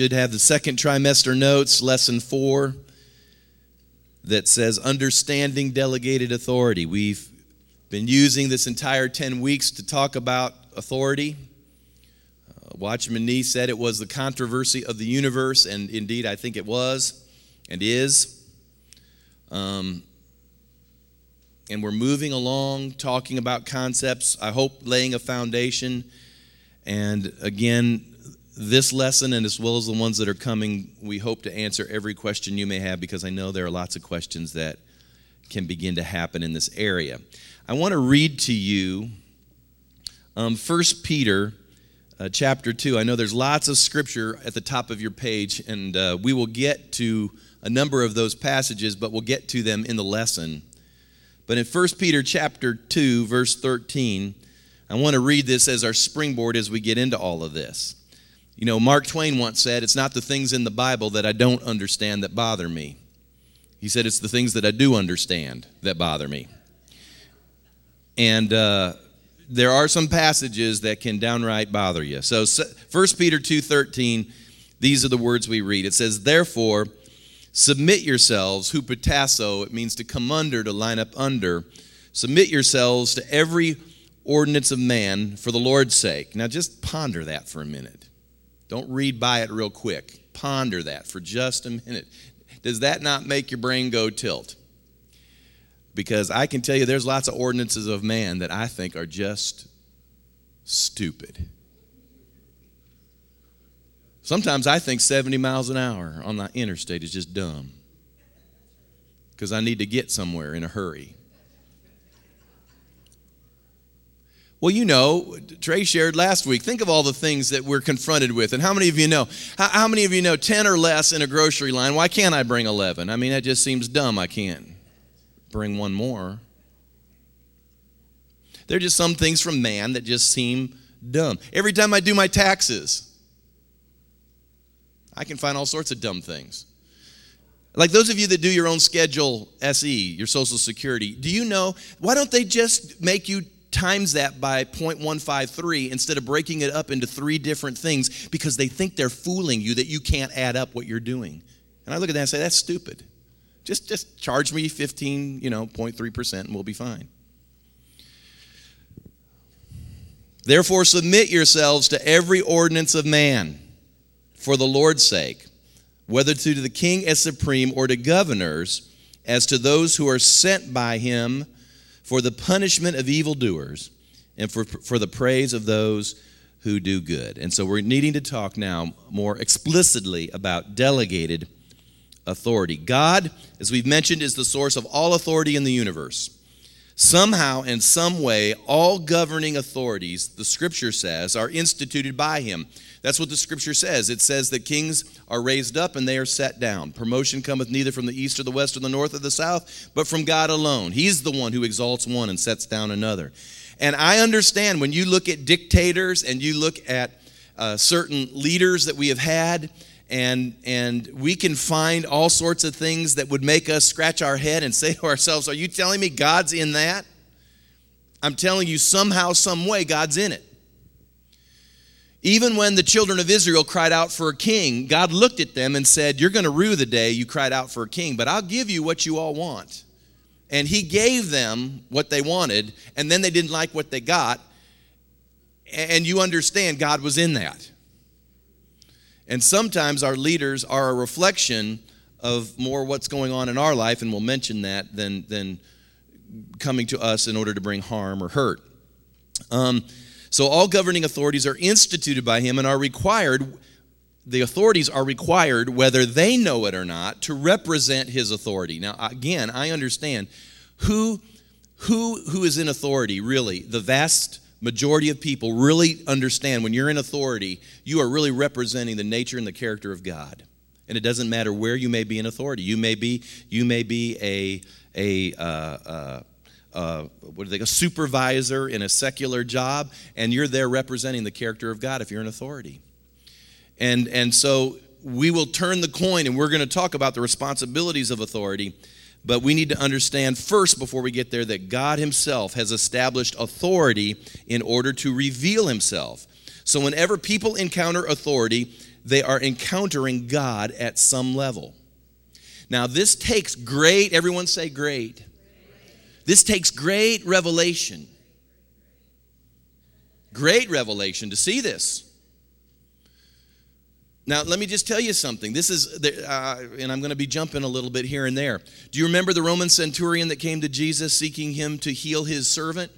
should have the second trimester notes, lesson four, that says understanding delegated authority. We've been using this entire 10 weeks to talk about authority. Uh, Watchman Nee said it was the controversy of the universe, and indeed, I think it was and is. Um, and we're moving along talking about concepts, I hope laying a foundation. And again, this lesson and as well as the ones that are coming, we hope to answer every question you may have because I know there are lots of questions that can begin to happen in this area. I want to read to you um, 1 Peter uh, chapter 2. I know there's lots of scripture at the top of your page, and uh, we will get to a number of those passages, but we'll get to them in the lesson. But in 1 Peter chapter 2, verse 13, I want to read this as our springboard as we get into all of this. You know, Mark Twain once said, It's not the things in the Bible that I don't understand that bother me. He said, It's the things that I do understand that bother me. And uh, there are some passages that can downright bother you. So 1 Peter 2:13, these are the words we read. It says, "Therefore, submit yourselves, hupotasso, it means to come under, to line up under. Submit yourselves to every ordinance of man for the Lord's sake." Now just ponder that for a minute. Don't read by it real quick. Ponder that for just a minute. Does that not make your brain go tilt? Because I can tell you there's lots of ordinances of man that I think are just stupid. Sometimes I think 70 miles an hour on the interstate is just dumb because I need to get somewhere in a hurry. Well, you know, Trey shared last week. Think of all the things that we're confronted with. And how many of you know? How, how, many of you know 10 or less in a grocery line? Why can't I bring 11? I mean, that just seems dumb. I can't bring one more. There are just some things from man that just seem dumb. Every time I do my taxes, I can find all sorts of dumb things. Like those of you that do your own schedule SE, your Social Security, do you know why don't they just make you times that by 0.153 instead of breaking it up into three different things because they think they're fooling you that you can't add up what you're doing. And I look at that and say, that's stupid. Just, just charge me 15, you know, 0.3% and we'll be fine. Therefore, submit yourselves to every ordinance of man for the Lord's sake, whether to the king as supreme or to governors, as to those who are sent by him for the punishment of evildoers and for, for the praise of those who do good. And so we're needing to talk now more explicitly about delegated authority. God, as we've mentioned, is the source of all authority in the universe. Somehow, in some way, all governing authorities, the scripture says, are instituted by him. That's what the scripture says. It says that kings are raised up and they are set down. Promotion cometh neither from the east or the west or the north or the south, but from God alone. He's the one who exalts one and sets down another. And I understand when you look at dictators and you look at uh, certain leaders that we have had, and and we can find all sorts of things that would make us scratch our head and say to ourselves, "Are you telling me God's in that?" I'm telling you, somehow, some way, God's in it. Even when the children of Israel cried out for a king, God looked at them and said, You're going to rue the day you cried out for a king, but I'll give you what you all want. And He gave them what they wanted, and then they didn't like what they got. And you understand God was in that. And sometimes our leaders are a reflection of more what's going on in our life, and we'll mention that, than, than coming to us in order to bring harm or hurt. Um, so all governing authorities are instituted by him and are required, the authorities are required, whether they know it or not, to represent his authority. Now, again, I understand who, who, who is in authority, really. The vast majority of people really understand when you're in authority, you are really representing the nature and the character of God. And it doesn't matter where you may be in authority. You may be, you may be a, a, uh, uh, uh, what do they, a supervisor in a secular job, and you're there representing the character of God if you're in authority. And, and so we will turn the coin and we're going to talk about the responsibilities of authority. But we need to understand first, before we get there, that God Himself has established authority in order to reveal Himself. So, whenever people encounter authority, they are encountering God at some level. Now, this takes great, everyone say great. This takes great revelation. Great revelation to see this. Now, let me just tell you something. This is, uh, and I'm going to be jumping a little bit here and there. Do you remember the Roman centurion that came to Jesus seeking him to heal his servant?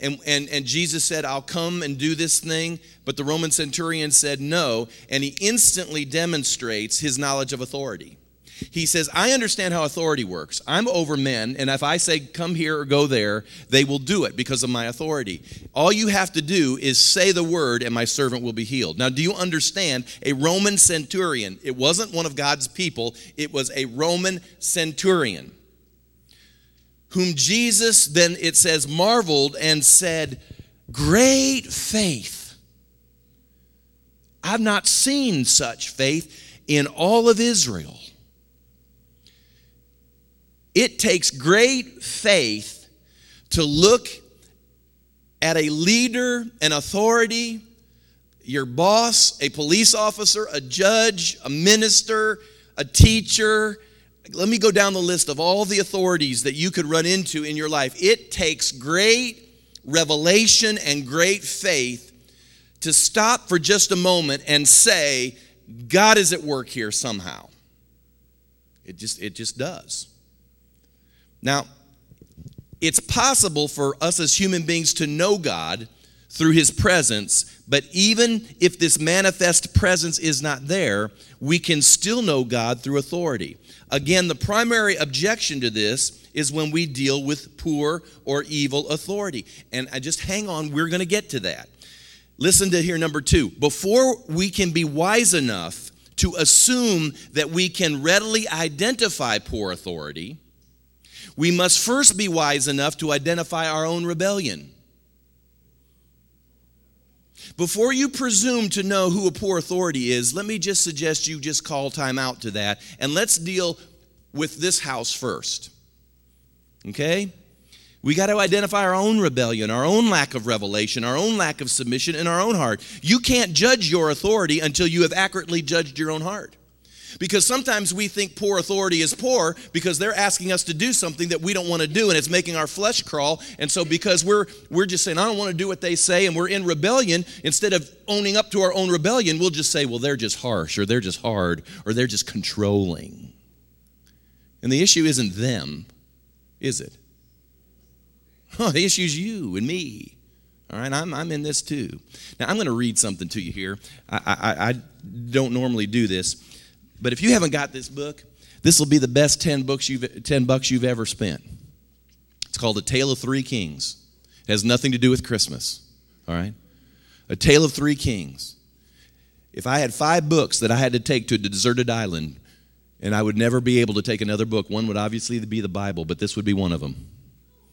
And, and, and Jesus said, I'll come and do this thing. But the Roman centurion said no. And he instantly demonstrates his knowledge of authority. He says, I understand how authority works. I'm over men, and if I say, come here or go there, they will do it because of my authority. All you have to do is say the word, and my servant will be healed. Now, do you understand? A Roman centurion, it wasn't one of God's people, it was a Roman centurion, whom Jesus then, it says, marveled and said, Great faith. I've not seen such faith in all of Israel. It takes great faith to look at a leader, an authority, your boss, a police officer, a judge, a minister, a teacher. Let me go down the list of all the authorities that you could run into in your life. It takes great revelation and great faith to stop for just a moment and say, God is at work here somehow. It just, it just does. Now, it's possible for us as human beings to know God through his presence, but even if this manifest presence is not there, we can still know God through authority. Again, the primary objection to this is when we deal with poor or evil authority. And I just hang on, we're going to get to that. Listen to here number 2. Before we can be wise enough to assume that we can readily identify poor authority, we must first be wise enough to identify our own rebellion. Before you presume to know who a poor authority is, let me just suggest you just call time out to that and let's deal with this house first. Okay? We got to identify our own rebellion, our own lack of revelation, our own lack of submission in our own heart. You can't judge your authority until you have accurately judged your own heart. Because sometimes we think poor authority is poor because they're asking us to do something that we don't want to do and it's making our flesh crawl. And so because we're we're just saying I don't want to do what they say and we're in rebellion, instead of owning up to our own rebellion, we'll just say, well, they're just harsh or they're just hard or they're just controlling. And the issue isn't them, is it? Oh, the issue is you and me. All right, I'm, I'm in this too. Now, I'm going to read something to you here. I, I, I don't normally do this. But if you haven't got this book, this will be the best 10 books you've 10 bucks you've ever spent. It's called A Tale of Three Kings. It has nothing to do with Christmas. All right? A Tale of Three Kings. If I had five books that I had to take to a deserted island, and I would never be able to take another book, one would obviously be the Bible, but this would be one of them.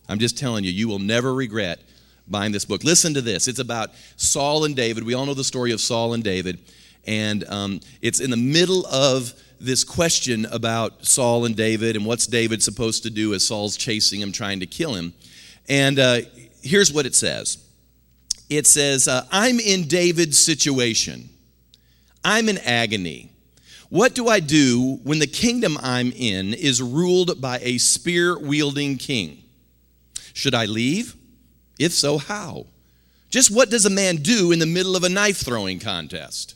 I'm just telling you, you will never regret buying this book. Listen to this. It's about Saul and David. We all know the story of Saul and David and um, it's in the middle of this question about Saul and David and what's David supposed to do as Saul's chasing him, trying to kill him. And uh, here's what it says it says, uh, I'm in David's situation, I'm in agony. What do I do when the kingdom I'm in is ruled by a spear wielding king? Should I leave? If so, how? Just what does a man do in the middle of a knife throwing contest?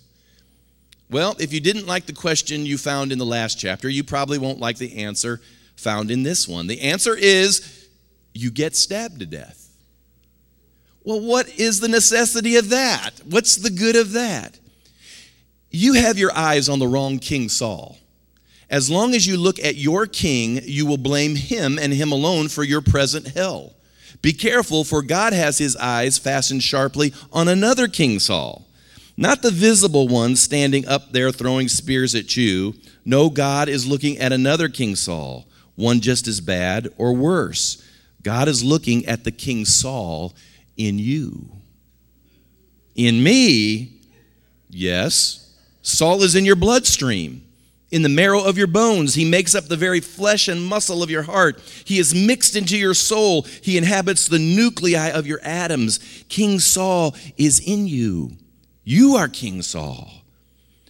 Well, if you didn't like the question you found in the last chapter, you probably won't like the answer found in this one. The answer is you get stabbed to death. Well, what is the necessity of that? What's the good of that? You have your eyes on the wrong King Saul. As long as you look at your king, you will blame him and him alone for your present hell. Be careful, for God has his eyes fastened sharply on another King Saul not the visible one standing up there throwing spears at you. No, God is looking at another King Saul, one just as bad or worse. God is looking at the King Saul in you. In me, yes, Saul is in your bloodstream, in the marrow of your bones. He makes up the very flesh and muscle of your heart. He is mixed into your soul. He inhabits the nuclei of your atoms. King Saul is in you You are King Saul.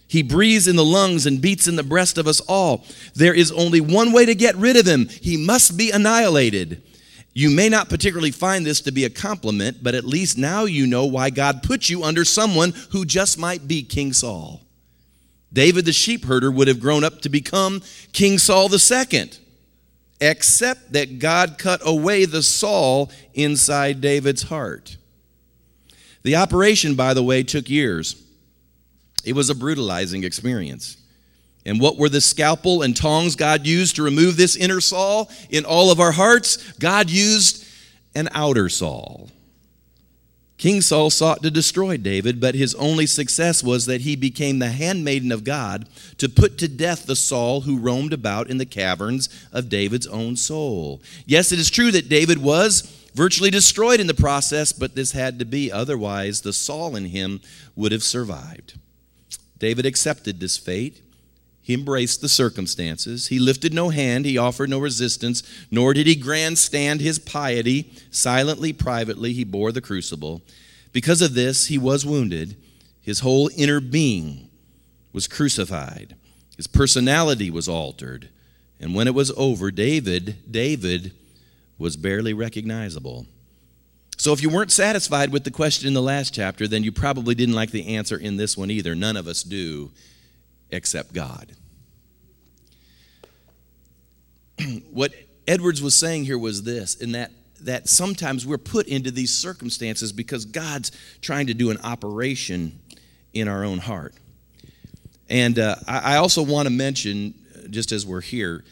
He breathes in the lungs and beats in the breast of us all. There is only one way to get rid of him. He must be annihilated. You may not particularly find this to be a compliment, but at least now you know why God put you under someone who just might be King Saul. David the sheep herder would have grown up to become King Saul II, except that God cut away the Saul inside David's heart. The operation, by the way, took years. It was a brutalizing experience. And what were the scalpel and tongs God used to remove this inner Saul in all of our hearts? God used an outer Saul. King Saul sought to destroy David, but his only success was that he became the handmaiden of God to put to death the Saul who roamed about in the caverns of David's own soul. Yes, it is true that David was virtually destroyed in the process, but this had to be. Otherwise, the Saul in him would have survived. David accepted this fate. He embraced the circumstances. He lifted no hand. He offered no resistance, nor did he grandstand his piety. Silently, privately, he bore the crucible. Because of this, he was wounded. His whole inner being was crucified. His personality was altered. And when it was over, David, David was barely recognizable. So if you weren't satisfied with the question in the last chapter, then you probably didn't like the answer in this one either. None of us do except God. what Edwards was saying here was this in that that sometimes we're put into these circumstances because God's trying to do an operation in our own heart. And uh, I, I also want to mention, just as we're here,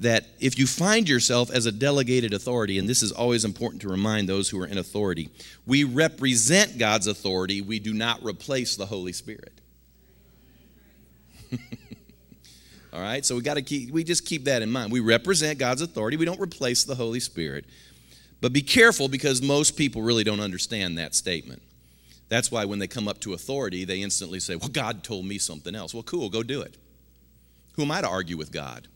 that if you find yourself as a delegated authority, and this is always important to remind those who are in authority, we represent God's authority, we do not replace the Holy Spirit. All right, so we got to keep, we just keep that in mind. We represent God's authority, we don't replace the Holy Spirit. But be careful because most people really don't understand that statement. That's why when they come up to authority, they instantly say, Well, God told me something else. Well, cool, go do it. Who am I to argue with God?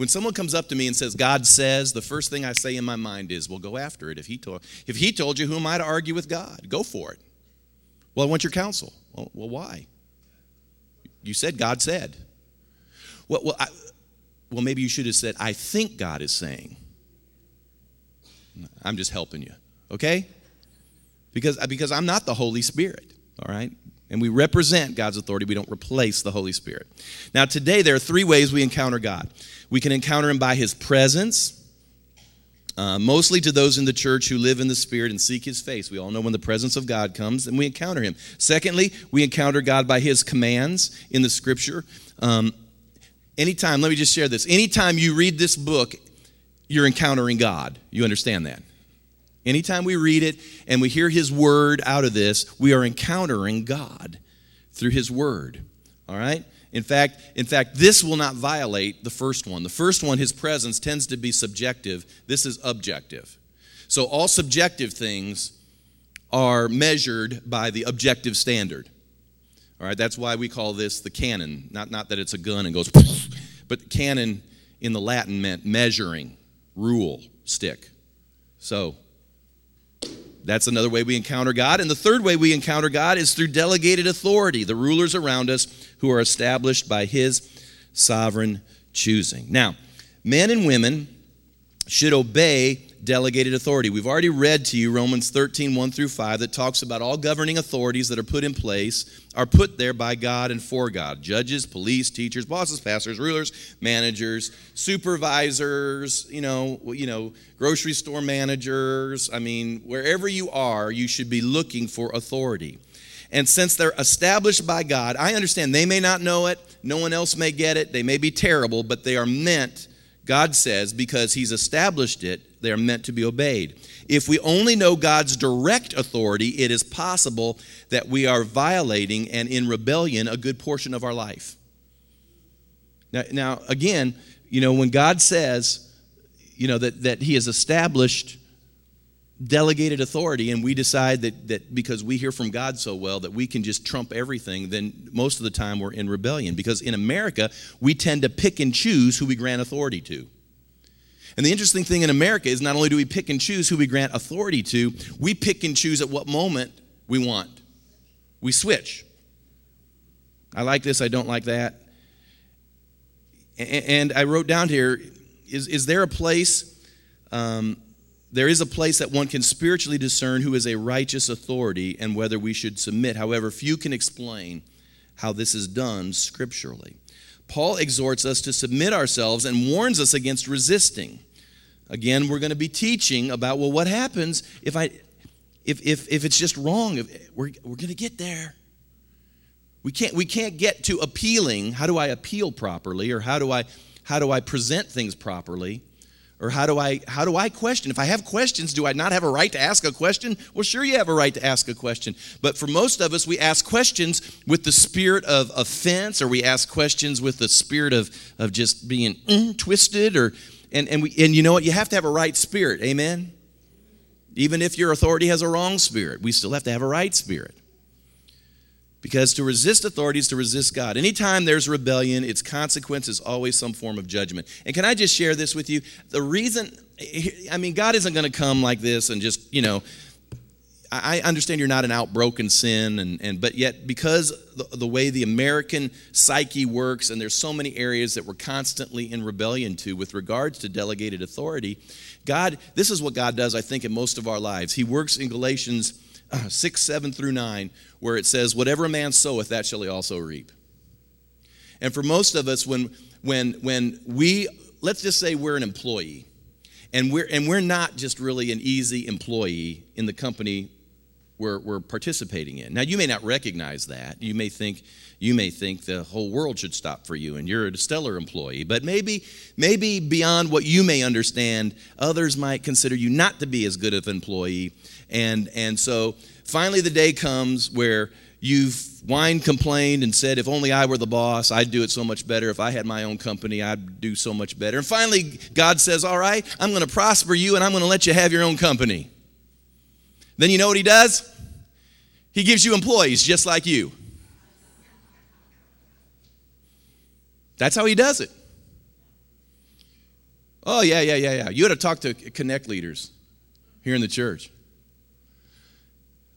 When someone comes up to me and says, God says, the first thing I say in my mind is, Well, go after it. If he told, if he told you, who am I to argue with God? Go for it. Well, I want your counsel. Well, well why? You said God said. Well, well, I, well, maybe you should have said, I think God is saying. I'm just helping you, okay? Because, because I'm not the Holy Spirit, all right? And we represent God's authority. We don't replace the Holy Spirit. Now, today, there are three ways we encounter God. We can encounter Him by His presence, uh, mostly to those in the church who live in the Spirit and seek His face. We all know when the presence of God comes, and we encounter Him. Secondly, we encounter God by His commands in the Scripture. Um, anytime, let me just share this. Anytime you read this book, you're encountering God. You understand that? Anytime we read it and we hear His word out of this, we are encountering God through His word. All right? In fact, in fact, this will not violate the first one. The first one, His presence, tends to be subjective. This is objective. So all subjective things are measured by the objective standard. All right, that's why we call this the canon. Not, not that it's a gun and goes, but canon in the Latin meant measuring, rule, stick. So that's another way we encounter God. And the third way we encounter God is through delegated authority, the rulers around us who are established by His sovereign choosing. Now, men and women should obey delegated authority. We've already read to you Romans 13, 1 through 5, that talks about all governing authorities that are put in place are put there by God and for God. Judges, police, teachers, bosses, pastors, rulers, managers, supervisors, you know, you know, grocery store managers. I mean, wherever you are, you should be looking for authority. And since they're established by God, I understand they may not know it, no one else may get it, they may be terrible, but they are meant, God says, because He's established it, they are meant to be obeyed. If we only know God's direct authority, it is possible that we are violating and in rebellion a good portion of our life. Now, now again, you know, when God says, you know, that, that He has established delegated authority and we decide that, that because we hear from God so well that we can just trump everything, then most of the time we're in rebellion. Because in America, we tend to pick and choose who we grant authority to. And the interesting thing in America is not only do we pick and choose who we grant authority to, we pick and choose at what moment we want. We switch. I like this, I don't like that. And I wrote down here is, is there a place, um, there is a place that one can spiritually discern who is a righteous authority and whether we should submit. However, few can explain how this is done scripturally. Paul exhorts us to submit ourselves and warns us against resisting. Again, we're going to be teaching about, well, what happens if I if if, if it's just wrong? If we're, we're going to get there. We can't, we can't get to appealing. How do I appeal properly? Or how do I, how do I present things properly? Or how do I how do I question? If I have questions, do I not have a right to ask a question? Well, sure you have a right to ask a question. But for most of us, we ask questions with the spirit of offense, or we ask questions with the spirit of, of just being mm, twisted, or and, and we and you know what? You have to have a right spirit, amen. Even if your authority has a wrong spirit, we still have to have a right spirit. Because to resist authority is to resist God. Anytime there's rebellion, its consequence is always some form of judgment. And can I just share this with you? The reason, I mean, God isn't going to come like this and just, you know, I understand you're not an outbroken sin, and, and but yet because the, the way the American psyche works, and there's so many areas that we're constantly in rebellion to with regards to delegated authority, God, this is what God does, I think, in most of our lives. He works in Galatians 6, 7 through 9, where it says, Whatever a man soweth, that shall he also reap. And for most of us, when, when, when we, let's just say we're an employee, and we're, and we're not just really an easy employee in the company we're, we're participating in. Now, you may not recognize that. You may think, you may think the whole world should stop for you and you're a stellar employee but maybe maybe beyond what you may understand others might consider you not to be as good of an employee. And and so finally the day comes where you've whined complained and said if only i were the boss i'd do it so much better. If i had my own company i'd do so much better. And finally god says all right i'm going to prosper you and i'm going to let you have your own company. Then you know what he does he gives you employees just like you That's how he does it. Oh, yeah, yeah, yeah, yeah. You ought to talk to connect leaders here in the church.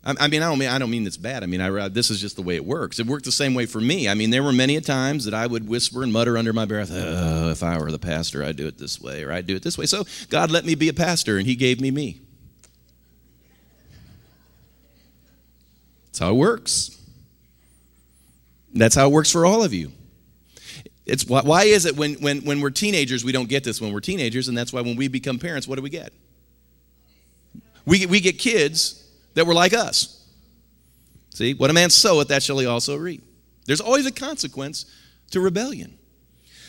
I, mean, I don't mean I don't mean it's bad. I mean, I, this is just the way it works. It worked the same way for me. I mean, there were many a times that I would whisper and mutter under my breath, oh, "If I were the pastor, I'd do it this way, or I'd do it this way." So God let me be a pastor, and He gave me me. That's how it works. That's how it works for all of you. It's why, why is it when, when, when we're teenagers, we don't get this when we're teenagers, and that's why when we become parents, what do we get? We, we get kids that were like us. See, what a man soweth, that shall he also reap. There's always a consequence to rebellion.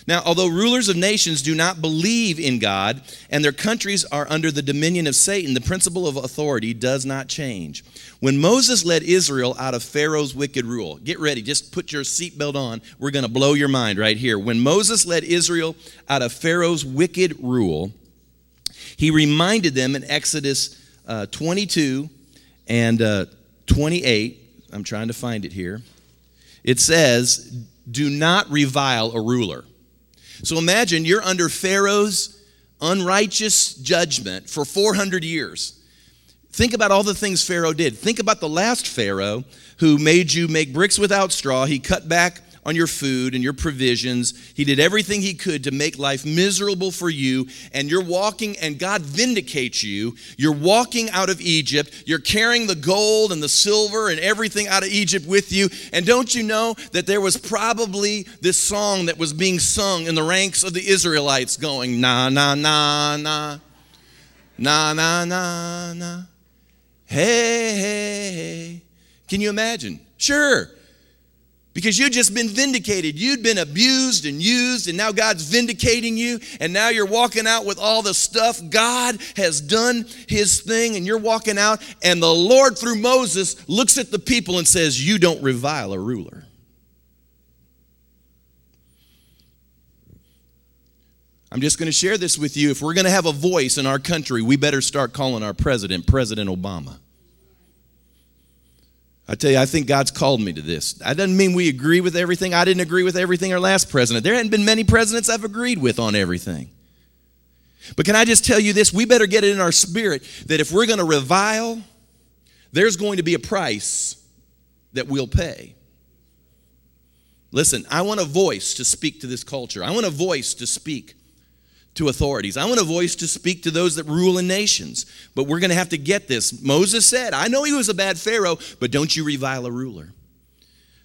Now, although rulers of nations do not believe in God and their countries are under the dominion of Satan, the principle of authority does not change. When Moses led Israel out of Pharaoh's wicked rule, get ready, just put your seatbelt on. We're going to blow your mind right here. When Moses led Israel out of Pharaoh's wicked rule, he reminded them in Exodus uh, 22 and uh, 28. I'm trying to find it here. It says, Do not revile a ruler. So imagine you're under Pharaoh's unrighteous judgment for 400 years. Think about all the things Pharaoh did. Think about the last Pharaoh who made you make bricks without straw. He cut back on your food and your provisions. He did everything he could to make life miserable for you. And you're walking, and God vindicates you. You're walking out of Egypt. You're carrying the gold and the silver and everything out of Egypt with you. And don't you know that there was probably this song that was being sung in the ranks of the Israelites going, na, na, na, na, na, na, na, na. Hey, hey, hey. Can you imagine? Sure because you'd just been vindicated. You'd been abused and used, and now God's vindicating you, and now you're walking out with all the stuff. God has done his thing, and you're walking out, and the Lord, through Moses, looks at the people and says, You don't revile a ruler. I'm just going to share this with you. If we're going to have a voice in our country, we better start calling our president President Obama. I tell you, I think God's called me to this. That doesn't mean we agree with everything. I didn't agree with everything our last president. There hadn't been many presidents I've agreed with on everything. But can I just tell you this? We better get it in our spirit that if we're going to revile, there's going to be a price that we'll pay. Listen, I want a voice to speak to this culture. I want a voice to speak to authorities. I want a voice to speak to those that rule in nations. But we're going to have to get this. Moses said, I know he was a bad Pharaoh, but don't you revile a ruler.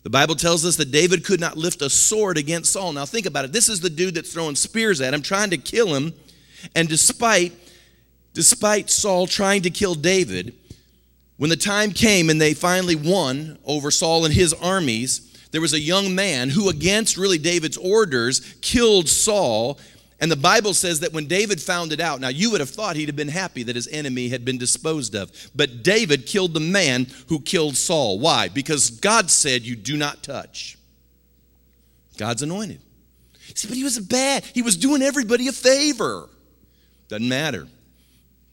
The Bible tells us that David could not lift a sword against Saul. Now think about it. This is the dude that's throwing spears at him, trying to kill him. And despite despite Saul trying to kill David, when the time came and they finally won over Saul and his armies, there was a young man who, against really David's orders, killed Saul. And the Bible says that when David found it out, now you would have thought he'd have been happy that his enemy had been disposed of. But David killed the man who killed Saul. Why? Because God said, You do not touch. God's anointed. See, but he was bad. He was doing everybody a favor. Doesn't matter.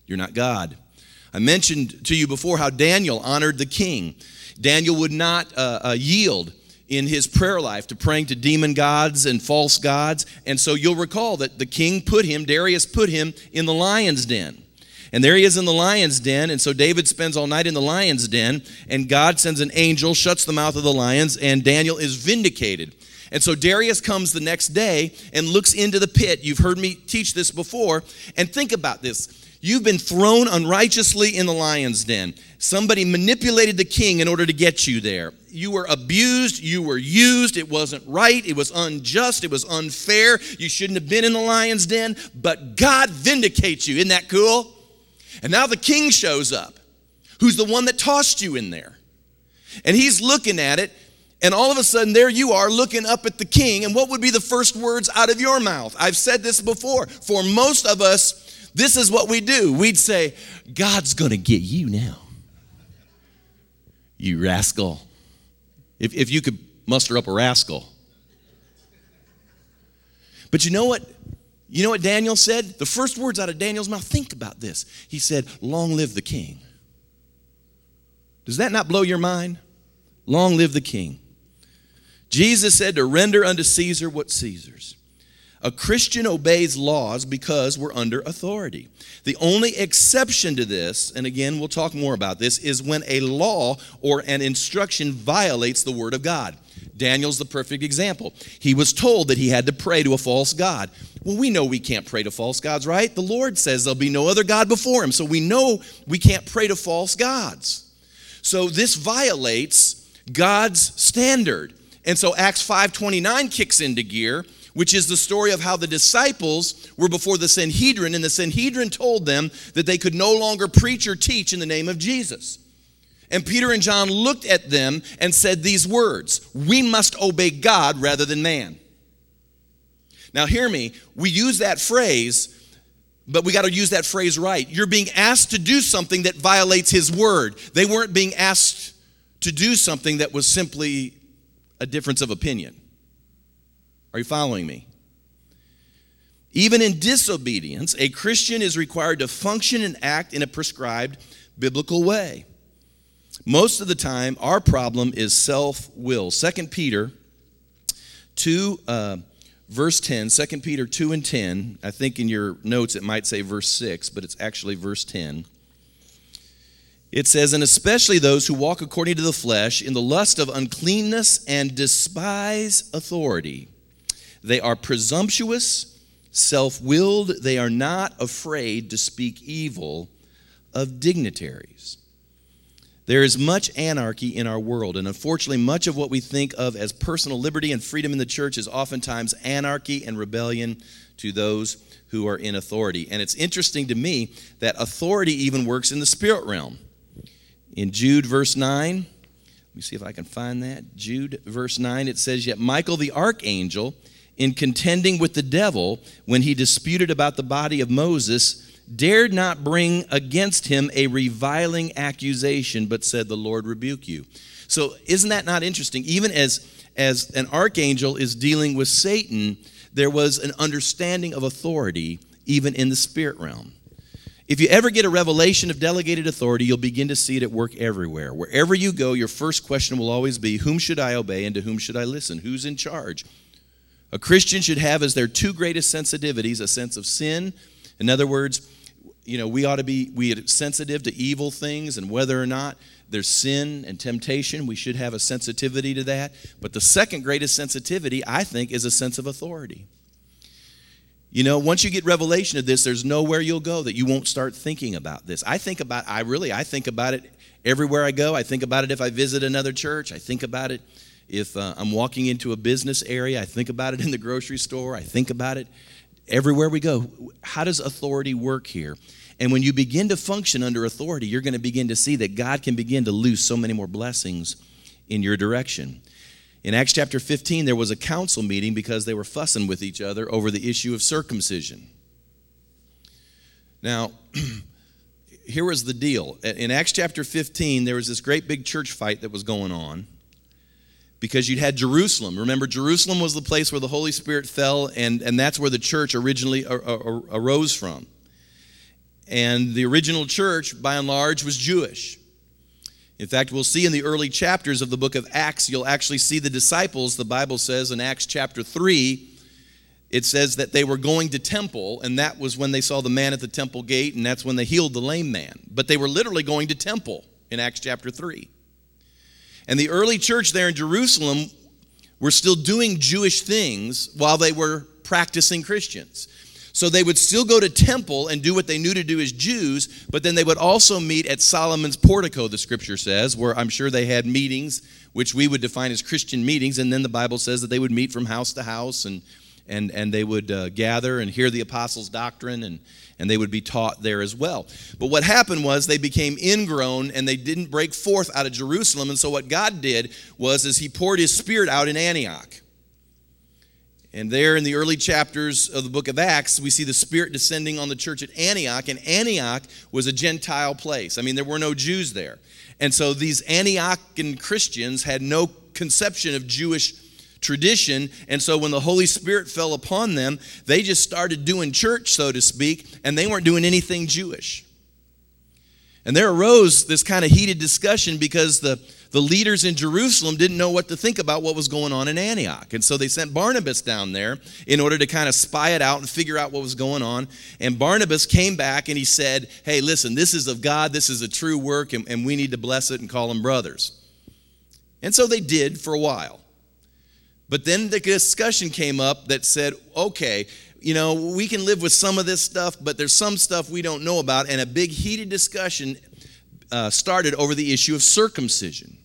You're not God. I mentioned to you before how Daniel honored the king. Daniel would not uh, uh, yield in his prayer life to praying to demon gods and false gods. And so you'll recall that the king put him, Darius put him in the lion's den. And there he is in the lion's den. And so David spends all night in the lion's den, and God sends an angel, shuts the mouth of the lions, and Daniel is vindicated. And so Darius comes the next day and looks into the pit. You've heard me teach this before. And think about this. You've been thrown unrighteously in the lion's den. Somebody manipulated the king in order to get you there. You were abused, you were used, it wasn't right, it was unjust, it was unfair. You shouldn't have been in the lion's den, but God vindicates you. Isn't that cool? And now the king shows up, who's the one that tossed you in there. And he's looking at it, and all of a sudden, there you are looking up at the king. And what would be the first words out of your mouth? I've said this before. For most of us, this is what we do. We'd say, God's going to get you now. You rascal. If, if you could muster up a rascal. But you know what? You know what Daniel said? The first words out of Daniel's mouth, think about this. He said, Long live the king. Does that not blow your mind? Long live the king. Jesus said to render unto Caesar what Caesar's. A Christian obeys laws because we're under authority. The only exception to this, and again, we'll talk more about this, is when a law or an instruction violates the Word of God. Daniel's the perfect example. He was told that he had to pray to a false God. Well, we know we can't pray to false gods, right? The Lord says there'll be no other God before him. So we know we can't pray to false gods. So this violates God's standard. And so Acts 5:29 kicks into gear which is the story of how the disciples were before the Sanhedrin, and the Sanhedrin told them that they could no longer preach or teach in the name of Jesus. And Peter and John looked at them and said these words We must obey God rather than man. Now, hear me, we use that phrase, but we got to use that phrase right. You're being asked to do something that violates his word. They weren't being asked to do something that was simply a difference of opinion. Are you following me? Even in disobedience, a Christian is required to function and act in a prescribed biblical way. Most of the time, our problem is self will. 2 Peter 2, uh, verse 10, 2 Peter 2 and 10, I think in your notes it might say verse 6, but it's actually verse 10. It says, And especially those who walk according to the flesh in the lust of uncleanness and despise authority they are presumptuous, self willed. They are not afraid to speak evil of dignitaries. There is much anarchy in our world, and unfortunately, much of what we think of as personal liberty and freedom in the church is oftentimes anarchy and rebellion to those who are in authority. And it's interesting to me that authority even works in the spirit realm. In Jude, verse 9, let me see if I can find that. Jude, verse 9, it says, Yet Michael the archangel, in contending with the devil when he disputed about the body of Moses, dared not bring against him a reviling accusation, but said, The Lord rebuke you. So, isn't that not interesting? Even as, as an archangel is dealing with Satan, there was an understanding of authority even in the spirit realm. If you ever get a revelation of delegated authority, you'll begin to see it at work everywhere. Wherever you go, your first question will always be Whom should I obey and to whom should I listen? Who's in charge? A Christian should have as their two greatest sensitivities a sense of sin. In other words, you know, we ought to be we are sensitive to evil things and whether or not there's sin and temptation, we should have a sensitivity to that. But the second greatest sensitivity, I think, is a sense of authority. You know, once you get revelation of this, there's nowhere you'll go that you won't start thinking about this. I think about I really I think about it everywhere I go. I think about it if I visit another church. I think about it if uh, I'm walking into a business area. I think about it in the grocery store. I think about it everywhere we go. How does authority work here? And when you begin to function under authority, you're going to begin to see that God can begin to loose so many more blessings in your direction. In Acts chapter 15, there was a council meeting because they were fussing with each other over the issue of circumcision. Now, here was the deal. In Acts chapter 15, there was this great big church fight that was going on because you'd had Jerusalem. Remember, Jerusalem was the place where the Holy Spirit fell, and, and that's where the church originally uh, uh, uh, arose from. And the original church, by and large, was Jewish. In fact, we'll see in the early chapters of the book of Acts, you'll actually see the disciples, the Bible says in Acts chapter 3, it says that they were going to temple, and that was when they saw the man at the temple gate, and that's when they healed the lame man. But they were literally going to temple in Acts chapter 3. And the early church there in Jerusalem were still doing Jewish things while they were practicing Christians. So they would still go to temple and do what they knew to do as Jews, but then they would also meet at Solomon's portico, the scripture says, where I'm sure they had meetings, which we would define as Christian meetings. And then the Bible says that they would meet from house to house and, and, and they would uh, gather and hear the apostles' doctrine and, and they would be taught there as well. But what happened was they became ingrown and they didn't break forth out of Jerusalem. And so what God did was is he poured his spirit out in Antioch. And there in the early chapters of the book of Acts, we see the Spirit descending on the church at Antioch. And Antioch was a Gentile place. I mean, there were no Jews there. And so these Antiochian Christians had no conception of Jewish tradition. And so when the Holy Spirit fell upon them, they just started doing church, so to speak, and they weren't doing anything Jewish. And there arose this kind of heated discussion because the the leaders in Jerusalem didn't know what to think about what was going on in Antioch. And so they sent Barnabas down there in order to kind of spy it out and figure out what was going on. And Barnabas came back and he said, Hey, listen, this is of God, this is a true work, and, and we need to bless it and call them brothers. And so they did for a while. But then the discussion came up that said, okay, you know, we can live with some of this stuff, but there's some stuff we don't know about. And a big heated discussion uh, started over the issue of circumcision.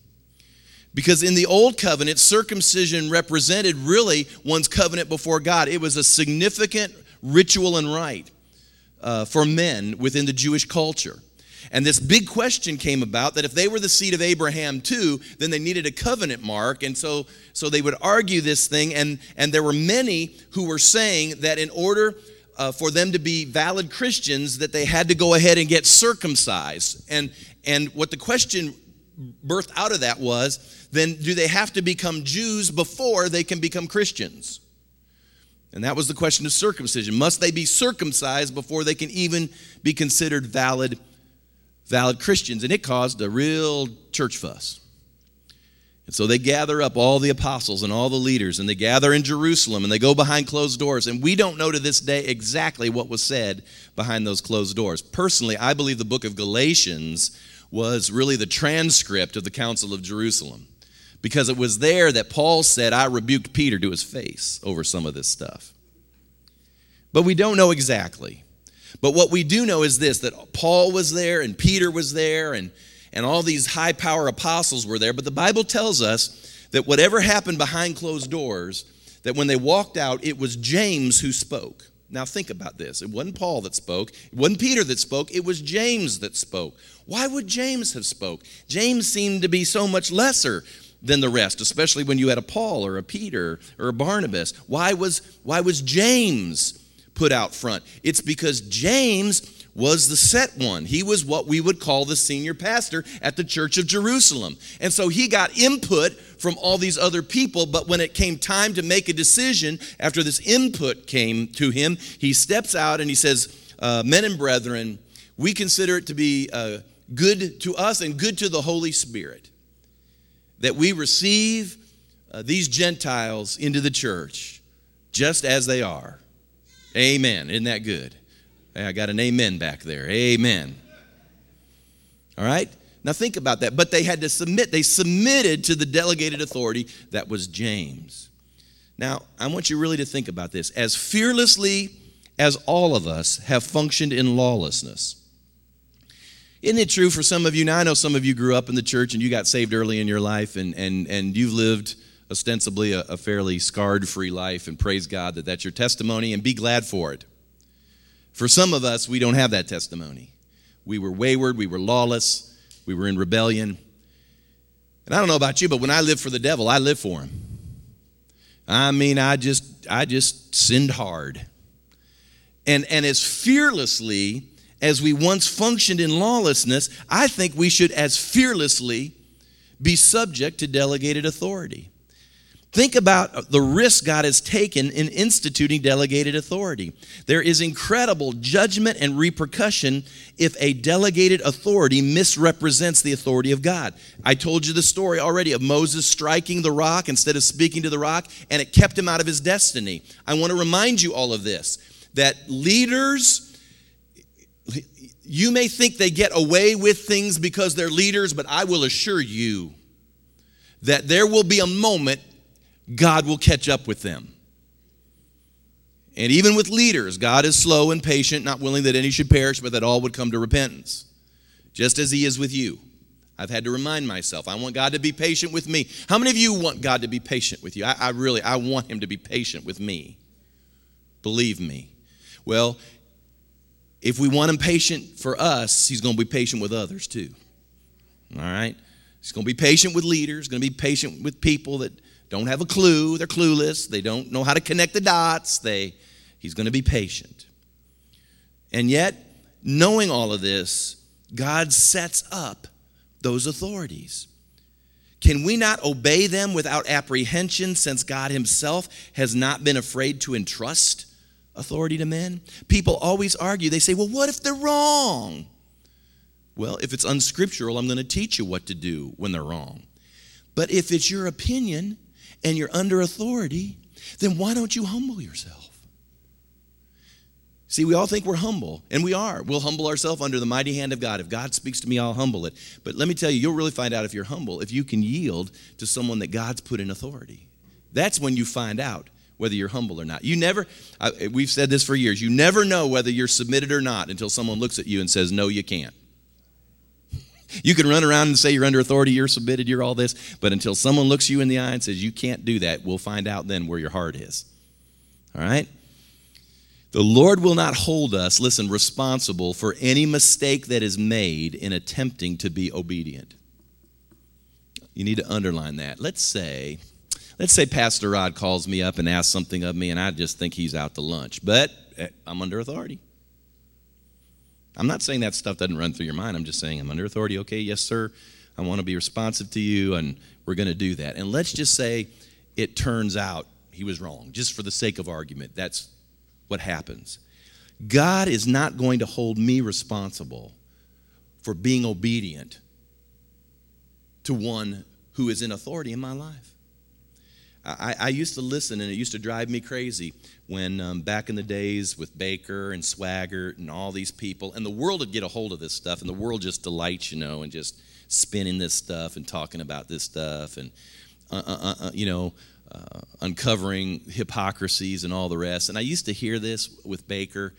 Because in the old covenant, circumcision represented really one's covenant before God. It was a significant ritual and rite uh, for men within the Jewish culture. And this big question came about that if they were the seed of Abraham too, then they needed a covenant mark. And so, so they would argue this thing. And, and there were many who were saying that in order uh, for them to be valid Christians, that they had to go ahead and get circumcised. And, and what the question birthed out of that was then do they have to become Jews before they can become Christians? And that was the question of circumcision. Must they be circumcised before they can even be considered valid, valid Christians? And it caused a real church fuss. And so they gather up all the apostles and all the leaders, and they gather in Jerusalem, and they go behind closed doors. And we don't know to this day exactly what was said behind those closed doors. Personally, I believe the book of Galatians was really the transcript of the Council of Jerusalem because it was there that Paul said, I rebuked Peter to his face over some of this stuff. But we don't know exactly. But what we do know is this that Paul was there and Peter was there and, and all these high power apostles were there. But the Bible tells us that whatever happened behind closed doors, that when they walked out, it was James who spoke. Now think about this. It wasn't Paul that spoke, it wasn't Peter that spoke, it was James that spoke. Why would James have spoke? James seemed to be so much lesser than the rest, especially when you had a Paul or a Peter or a Barnabas. Why was why was James put out front? It's because James was the set one. He was what we would call the senior pastor at the church of Jerusalem. And so he got input from all these other people, but when it came time to make a decision, after this input came to him, he steps out and he says, uh, Men and brethren, we consider it to be uh, good to us and good to the Holy Spirit that we receive uh, these Gentiles into the church just as they are. Amen. Isn't that good? Hey, I got an amen back there. Amen. All right? Now think about that. But they had to submit. They submitted to the delegated authority that was James. Now, I want you really to think about this. As fearlessly as all of us have functioned in lawlessness, isn't it true for some of you? Now, I know some of you grew up in the church and you got saved early in your life and, and, and you've lived ostensibly a, a fairly scarred free life, and praise God that that's your testimony and be glad for it. For some of us, we don't have that testimony. We were wayward, we were lawless, we were in rebellion. And I don't know about you, but when I live for the devil, I live for him. I mean, I just I just sinned hard. And and as fearlessly as we once functioned in lawlessness, I think we should as fearlessly be subject to delegated authority. Think about the risk God has taken in instituting delegated authority. There is incredible judgment and repercussion if a delegated authority misrepresents the authority of God. I told you the story already of Moses striking the rock instead of speaking to the rock, and it kept him out of his destiny. I want to remind you all of this that leaders, you may think they get away with things because they're leaders, but I will assure you that there will be a moment God will catch up with them. And even with leaders, God is slow and patient, not willing that any should perish, but that all would come to repentance, just as He is with you. I've had to remind myself, I want God to be patient with me. How many of you want God to be patient with you? I, I really, I want Him to be patient with me. Believe me. Well, if we want Him patient for us, He's going to be patient with others too. All right? He's going to be patient with leaders, going to be patient with people that don't have a clue, they're clueless, they don't know how to connect the dots. They he's going to be patient. And yet, knowing all of this, God sets up those authorities. Can we not obey them without apprehension since God Himself has not been afraid to entrust authority to men? People always argue. They say, well, what if they're wrong? Well, if it's unscriptural, I'm going to teach you what to do when they're wrong. But if it's your opinion, and you're under authority, then why don't you humble yourself? See, we all think we're humble, and we are. We'll humble ourselves under the mighty hand of God. If God speaks to me, I'll humble it. But let me tell you, you'll really find out if you're humble if you can yield to someone that God's put in authority. That's when you find out whether you're humble or not. You never, I, we've said this for years, you never know whether you're submitted or not until someone looks at you and says, No, you can't. You can run around and say you're under authority, you're submitted, you're all this, but until someone looks you in the eye and says you can't do that, we'll find out then where your heart is. All right? The Lord will not hold us, listen, responsible for any mistake that is made in attempting to be obedient. You need to underline that. Let's say, let's say Pastor Rod calls me up and asks something of me, and I just think he's out to lunch, but eh, I'm under authority. I'm not saying that stuff doesn't run through your mind. I'm just saying I'm under authority. Okay, yes, sir. I want to be responsive to you, and we're going to do that. And let's just say it turns out he was wrong, just for the sake of argument. That's what happens. God is not going to hold me responsible for being obedient to one who is in authority in my life. I, I, used to listen, and it used to drive me crazy when um, back in the days with Bakker and Swaggart and all these people, and the world would get a hold of this stuff, and the world just delights, you know, and just spinning this stuff and talking about this stuff, and uh, uh, uh, uh you know, uh, uncovering hypocrisies and all the rest. And I used to hear this with Bakker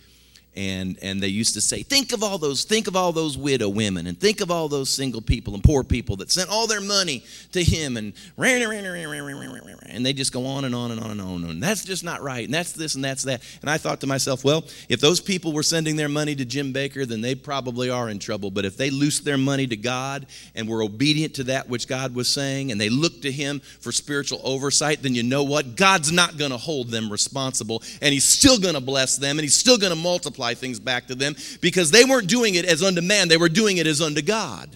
and and they used to say think of all those think of all those widow women and think of all those single people and poor people that sent all their money to him and and they just go on and on and on and on and that's just not right and that's this and that's that. And i thought to myself well if those people were sending their money to jim bakker then they probably are in trouble. But if they loosed their money to god and were obedient to that which god was saying and they looked to him for spiritual oversight then you know what? God's not going to hold them responsible and he's still going to bless them and he's still going to multiply multiply things back to them because they weren't doing it as unto man, they were doing it as unto God.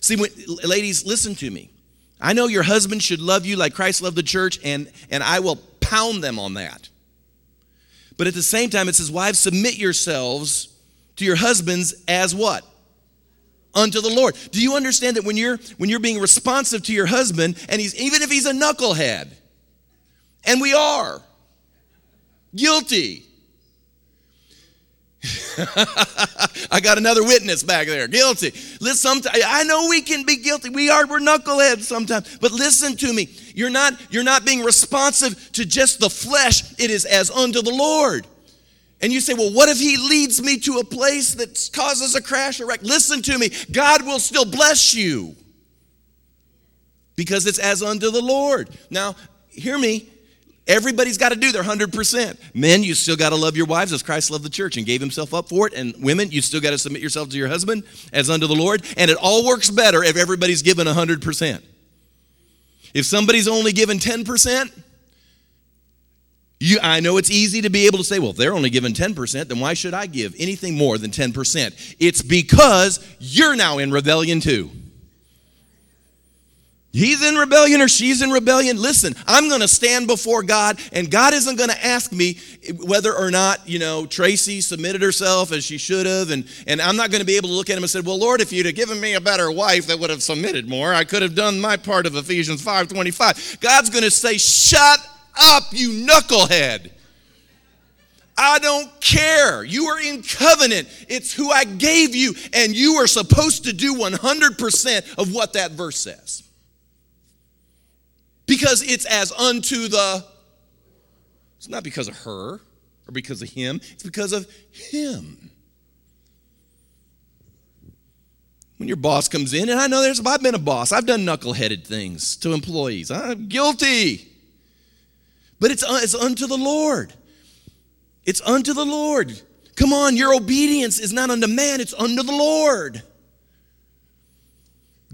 See, when, ladies, listen to me. I know your husband should love you like Christ loved the church, and, and I will pound them on that. But at the same time, it says, Wives, submit yourselves to your husbands as what? Unto the Lord. Do you understand that when you're when you're being responsive to your husband, and he's even if he's a knucklehead, and we are guilty, I got another witness back there. Guilty. Listen, I know we can be guilty. We are. We're knuckleheads sometimes. But listen to me. You're not. You're not being responsive to just the flesh. It is as unto the Lord. And you say, well, what if he leads me to a place that causes a crash or wreck? Listen to me. God will still bless you because it's as unto the Lord. Now, hear me. Everybody's got to do their 100%. Men, you still got to love your wives as Christ loved the church and gave himself up for it. And women, you still got to submit yourself to your husband as unto the Lord. And it all works better if everybody's given 100%. If somebody's only given 10%, you, I know it's easy to be able to say, well, if they're only given 10%, then why should I give anything more than 10%? It's because you're now in rebellion too. He's in rebellion or she's in rebellion. Listen, I'm going to stand before God, and God isn't going to ask me whether or not, you know, Tracy submitted herself as she should have. And, and I'm not going to be able to look at him and say, Well, Lord, if you'd have given me a better wife that would have submitted more, I could have done my part of Ephesians 5:25. God's going to say, Shut up, you knucklehead. I don't care. You are in covenant. It's who I gave you, and you are supposed to do 100% of what that verse says. Because it's as unto the, it's not because of her or because of him, it's because of him. When your boss comes in, and I know there's, I've been a boss, I've done knuckleheaded things to employees. I'm guilty. But it's, uh, it's unto the Lord. It's unto the Lord. Come on, your obedience is not unto man, it's unto the Lord.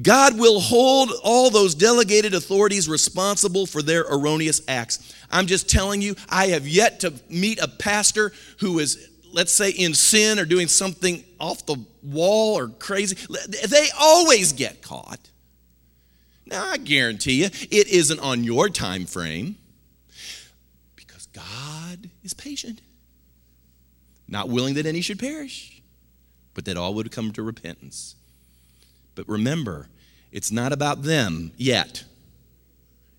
God will hold all those delegated authorities responsible for their erroneous acts. I'm just telling you, I have yet to meet a pastor who is, let's say, in sin or doing something off the wall or crazy. They always get caught. Now, I guarantee you, it isn't on your time frame. Because God is patient, not willing that any should perish, but that all would come to repentance. But remember, it's not about them yet.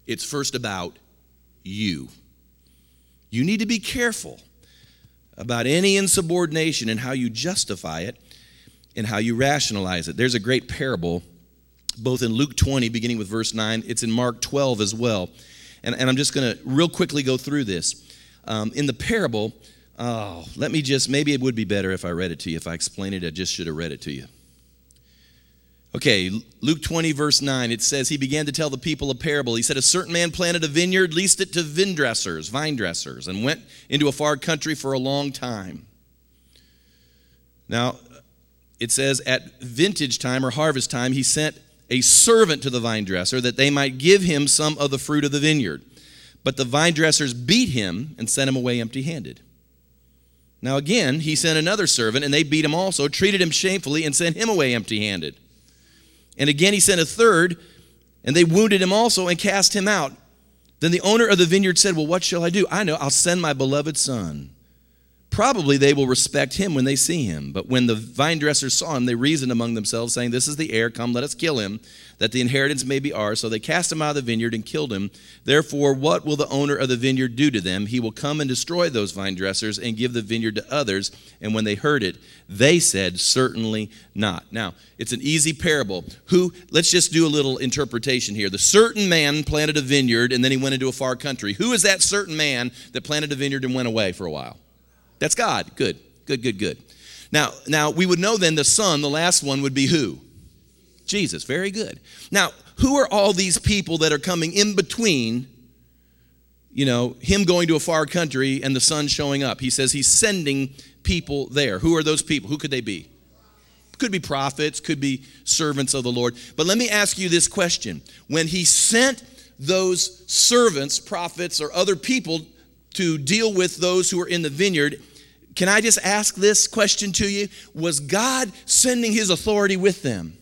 It's first about you. You need to be careful about any insubordination and how you justify it and how you rationalize it. There's a great parable, both in Luke 20, beginning with verse 9, it's in Mark 12 as well. And, and I'm just going to real quickly go through this. Um, in the parable, oh, let me just, maybe it would be better if I read it to you. If I explained it, I just should have read it to you. Okay, Luke 20, verse 9, it says, He began to tell the people a parable. He said, A certain man planted a vineyard, leased it to vine dressers, vine dressers, and went into a far country for a long time. Now, it says, At vintage time or harvest time, he sent a servant to the vine dresser that they might give him some of the fruit of the vineyard. But the vine dressers beat him and sent him away empty handed. Now again, he sent another servant, and they beat him also, treated him shamefully, and sent him away empty handed. And again, he sent a third, and they wounded him also and cast him out. Then the owner of the vineyard said, Well, what shall I do? I know, I'll send my beloved son. Probably they will respect him when they see him. But when the vine dressers saw him, they reasoned among themselves, saying, This is the heir, come, let us kill him, that the inheritance may be ours. So they cast him out of the vineyard and killed him. Therefore, what will the owner of the vineyard do to them? He will come and destroy those vine dressers and give the vineyard to others. And when they heard it, they said, Certainly not. Now, it's an easy parable. Who, let's just do a little interpretation here. The certain man planted a vineyard and then he went into a far country. Who is that certain man that planted a vineyard and went away for a while? That's God. Good, good, good, good. Now, now we would know then the son, the last one, would be who? Jesus. Very good. Now, who are all these people that are coming in between, you know, him going to a far country and the son showing up? He says he's sending people there. Who are those people? Who could they be? Could be prophets, could be servants of the Lord. But let me ask you this question. When he sent those servants, prophets, or other people to deal with those who are in the vineyard. Can I just ask this question to you? Was God sending his authority with them?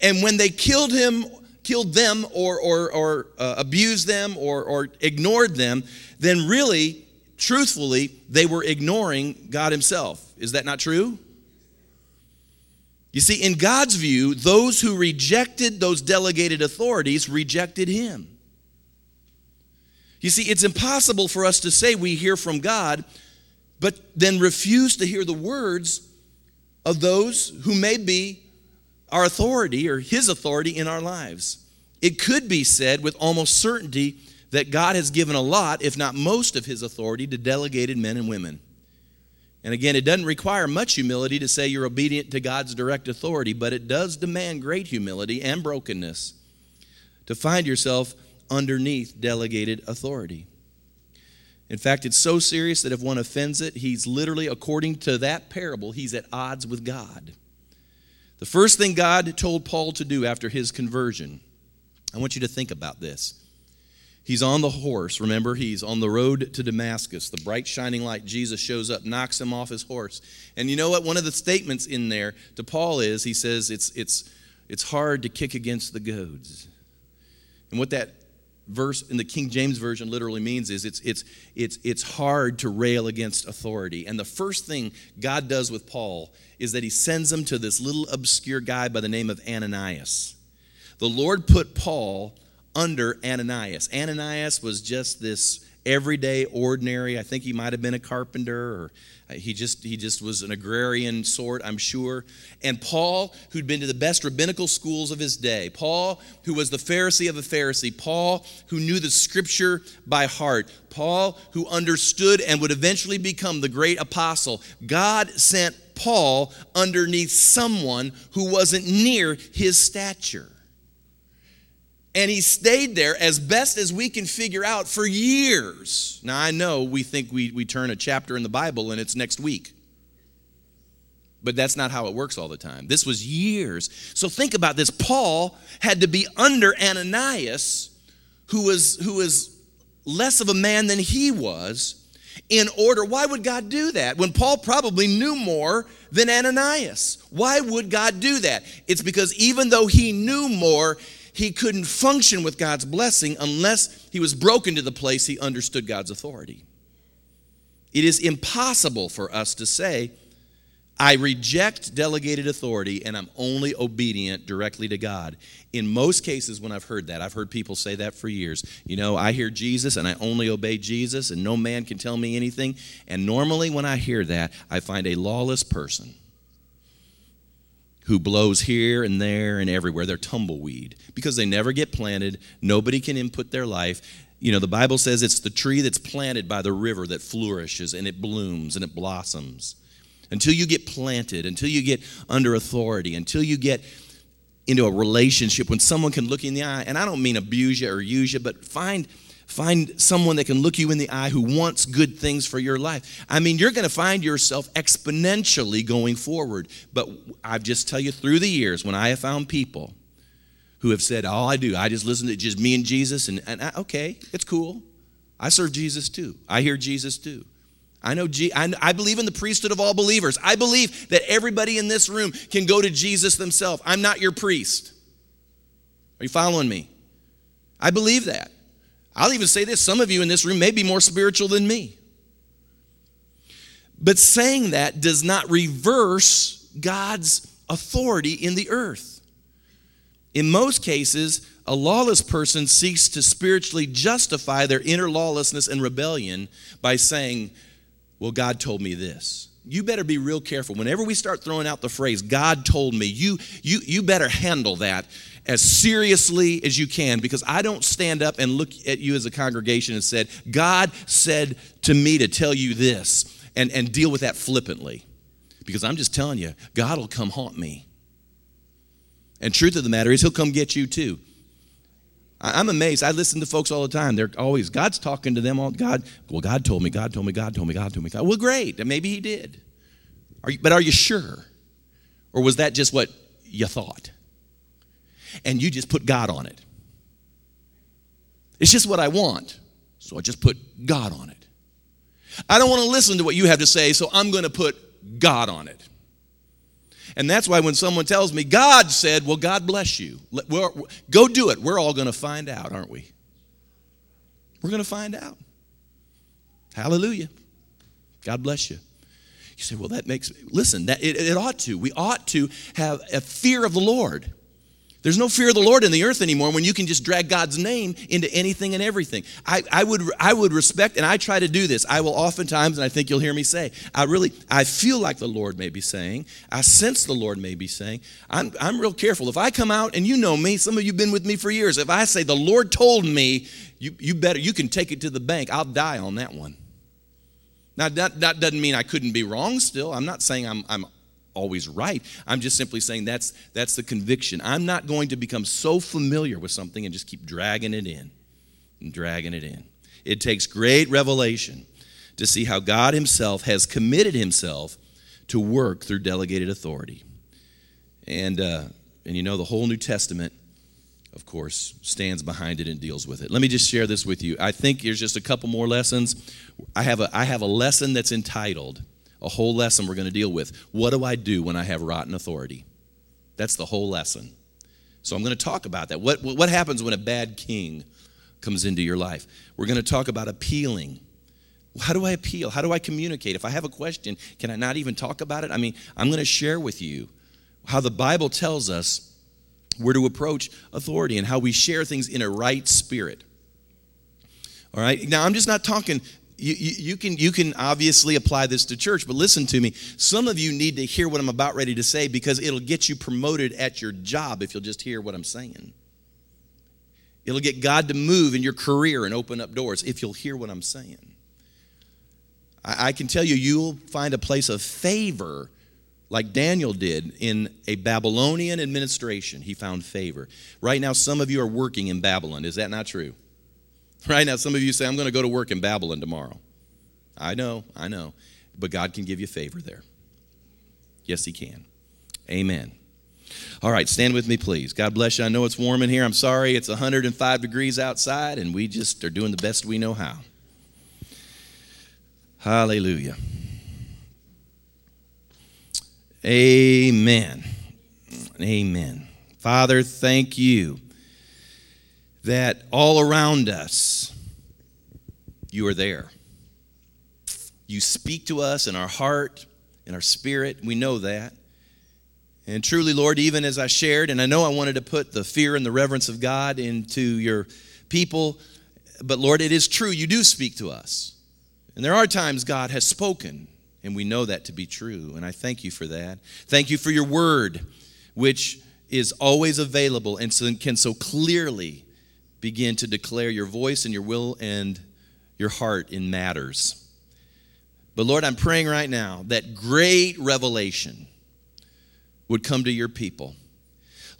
And when they killed him, killed them, or, or, or uh, abused them, or, or ignored them, then really, truthfully, they were ignoring God himself. Is that not true? You see, in God's view, those who rejected those delegated authorities rejected him. You see, it's impossible for us to say we hear from God but then refuse to hear the words of those who may be our authority or his authority in our lives. It could be said with almost certainty that God has given a lot, if not most, of his authority to delegated men and women. And again, it doesn't require much humility to say you're obedient to God's direct authority, but it does demand great humility and brokenness to find yourself underneath delegated authority. In fact, it's so serious that if one offends it, he's literally, according to that parable, he's at odds with God. The first thing God told Paul to do after his conversion, I want you to think about this. He's on the horse. Remember, he's on the road to Damascus. The bright shining light, Jesus shows up, knocks him off his horse. And you know what? One of the statements in there to Paul is he says, It's, it's, it's hard to kick against the goads. And what that verse in the King James Version literally means is it's, it's, it's, it's hard to rail against authority. And the first thing God does with Paul is that he sends him to this little obscure guy by the name of Ananias. The Lord put Paul under Ananias. Ananias was just this everyday, ordinary, I think he might have been a carpenter or he just he just was an agrarian sort i'm sure. And paul who'd been to the best rabbinical schools of his day paul who was the pharisee of a pharisee paul who knew the scripture by heart paul who understood and would eventually become the great apostle god sent paul underneath someone who wasn't near his stature and he stayed there as best as we can figure out for years. Now, I know we think we, we turn a chapter in the Bible and it's next week. But that's not how it works all the time. This was years. So think about this. Paul had to be under Ananias, who was, who was less of a man than he was, in order. Why would God do that when Paul probably knew more than Ananias? Why would God do that? It's because even though he knew more, he couldn't function with God's blessing unless he was broken to the place he understood God's authority. It is impossible for us to say, I reject delegated authority and I'm only obedient directly to God. In most cases, when I've heard that, I've heard people say that for years. You know, I hear Jesus and I only obey Jesus and no man can tell me anything. And normally, when I hear that, I find a lawless person who blows here and there and everywhere. They're tumbleweed because they never get planted. Nobody can input their life. You know, the Bible says it's the tree that's planted by the river that flourishes and it blooms and it blossoms. Until you get planted, until you get under authority, until you get into a relationship when someone can look you in the eye, and I don't mean abuse you or use you, but find Find someone that can look you in the eye who wants good things for your life. I mean, you're going to find yourself exponentially going forward. But I just tell you through the years, when I have found people who have said, All I do, I just listen to just me and Jesus, and, and I, okay, it's cool. I serve Jesus too. I hear Jesus too. I know I believe in the priesthood of all believers. I believe that everybody in this room can go to Jesus themselves. I'm not your priest. Are you following me? I believe that. I'll even say this some of you in this room may be more spiritual than me. But saying that does not reverse God's authority in the earth. In most cases, a lawless person seeks to spiritually justify their inner lawlessness and rebellion by saying, Well, God told me this. You better be real careful. Whenever we start throwing out the phrase, God told me, you, you, you better handle that as seriously as you can because I don't stand up and look at you as a congregation and said, God said to me to tell you this and, and deal with that flippantly. Because I'm just telling you, God will come haunt me. And truth of the matter is, he'll come get you too. I'm amazed. I listen to folks all the time. They're always, God's talking to them all. God, well, God told me, God told me, God told me, God told me. God. Well, great. Maybe he did. Are you, but are you sure? Or was that just what you thought? And you just put God on it. It's just what I want, so I just put God on it. I don't want to listen to what you have to say, so I'm going to put God on it. And that's why when someone tells me, God said, well, God bless you, we're, go do it. We're all going to find out, aren't we? We're going to find out. Hallelujah. God bless you. You say, well, that makes, listen, that, it, it ought to. We ought to have a fear of the Lord. There's no fear of the Lord in the earth anymore when you can just drag God's name into anything and everything. I, I, would, I would respect, and I try to do this. I will oftentimes, and I think you'll hear me say, I really, I feel like the Lord may be saying, I sense the Lord may be saying. I'm, I'm real careful. If I come out, and you know me, some of you have been with me for years, if I say, the Lord told me, you, you better, you can take it to the bank, I'll die on that one. Now, that, that doesn't mean I couldn't be wrong still. I'm not saying I'm, I'm always right. I'm just simply saying that's, that's the conviction. I'm not going to become so familiar with something and just keep dragging it in and dragging it in. It takes great revelation to see how God Himself has committed Himself to work through delegated authority. And, uh, and you know, the whole New Testament, of course, stands behind it and deals with it. Let me just share this with you. I think there's just a couple more lessons. I have a, I have a lesson that's entitled, a whole lesson we're going to deal with. What do I do when I have rotten authority? That's the whole lesson. So I'm going to talk about that. What, what happens when a bad king comes into your life? We're going to talk about appealing. How do I appeal? How do I communicate? If I have a question, can I not even talk about it? I mean, I'm going to share with you how the Bible tells us where to approach authority and how we share things in a right spirit. All right? Now, I'm just not talking you, you, you, can, you can obviously apply this to church, but listen to me. Some of you need to hear what I'm about ready to say because it'll get you promoted at your job if you'll just hear what I'm saying. It'll get God to move in your career and open up doors if you'll hear what I'm saying. I, I can tell you, you'll find a place of favor like Daniel did in a Babylonian administration. He found favor. Right now, some of you are working in Babylon. Is that not true? Right now, some of you say, I'm going to go to work in Babylon tomorrow. I know, I know. But God can give you favor there. Yes, He can. Amen. All right, stand with me, please. God bless you. I know it's warm in here. I'm sorry it's 105 degrees outside, and we just are doing the best we know how. Hallelujah. Amen. Amen. Father, thank you that all around us, you are there. You speak to us in our heart, in our spirit. We know that. And truly, Lord, even as I shared, and I know I wanted to put the fear and the reverence of God into your people, but Lord, it is true. You do speak to us. And there are times God has spoken, and we know that to be true. And I thank you for that. Thank you for your word, which is always available and can so clearly begin to declare your voice and your will and your heart in matters. But Lord, I'm praying right now that great revelation would come to your people.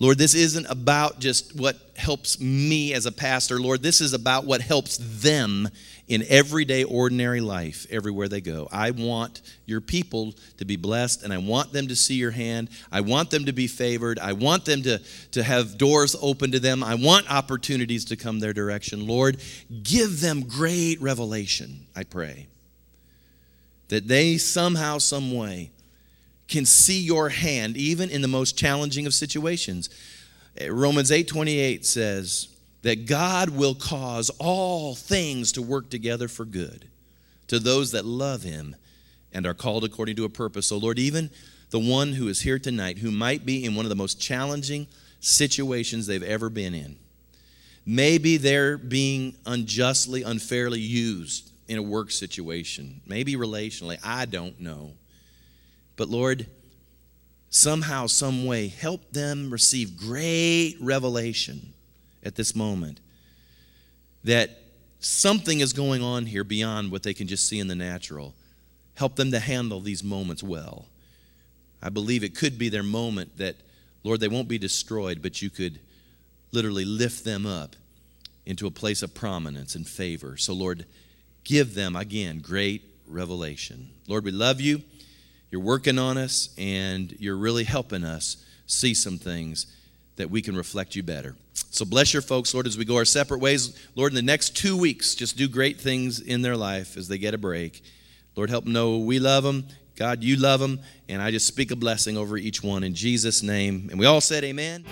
Lord, this isn't about just what helps me as a pastor. Lord, this is about what helps them in everyday, ordinary life, everywhere they go. I want your people to be blessed, and I want them to see your hand. I want them to be favored. I want them to, to have doors open to them. I want opportunities to come their direction. Lord, give them great revelation, I pray. That they somehow, some way, can see your hand even in the most challenging of situations. Eh, Romans 8:28 says, that God will cause all things to work together for good to those that love him and are called according to a purpose. So, Lord, even the one who is here tonight who might be in one of the most challenging situations they've ever been in, maybe they're being unjustly, unfairly used in a work situation, maybe relationally, I don't know. But, Lord, somehow, some way, help them receive great revelation at this moment that something is going on here beyond what they can just see in the natural. Help them to handle these moments well. I believe it could be their moment that, Lord, they won't be destroyed, but you could literally lift them up into a place of prominence and favor. So, Lord, give them, again, great revelation. Lord, we love you. You're working on us, and you're really helping us see some things that we can reflect you better. So bless your folks, Lord, as we go our separate ways. Lord, in the next two weeks, just do great things in their life as they get a break. Lord, help them know we love them. God, you love them. And I just speak a blessing over each one in Jesus' name. And we all said, Amen.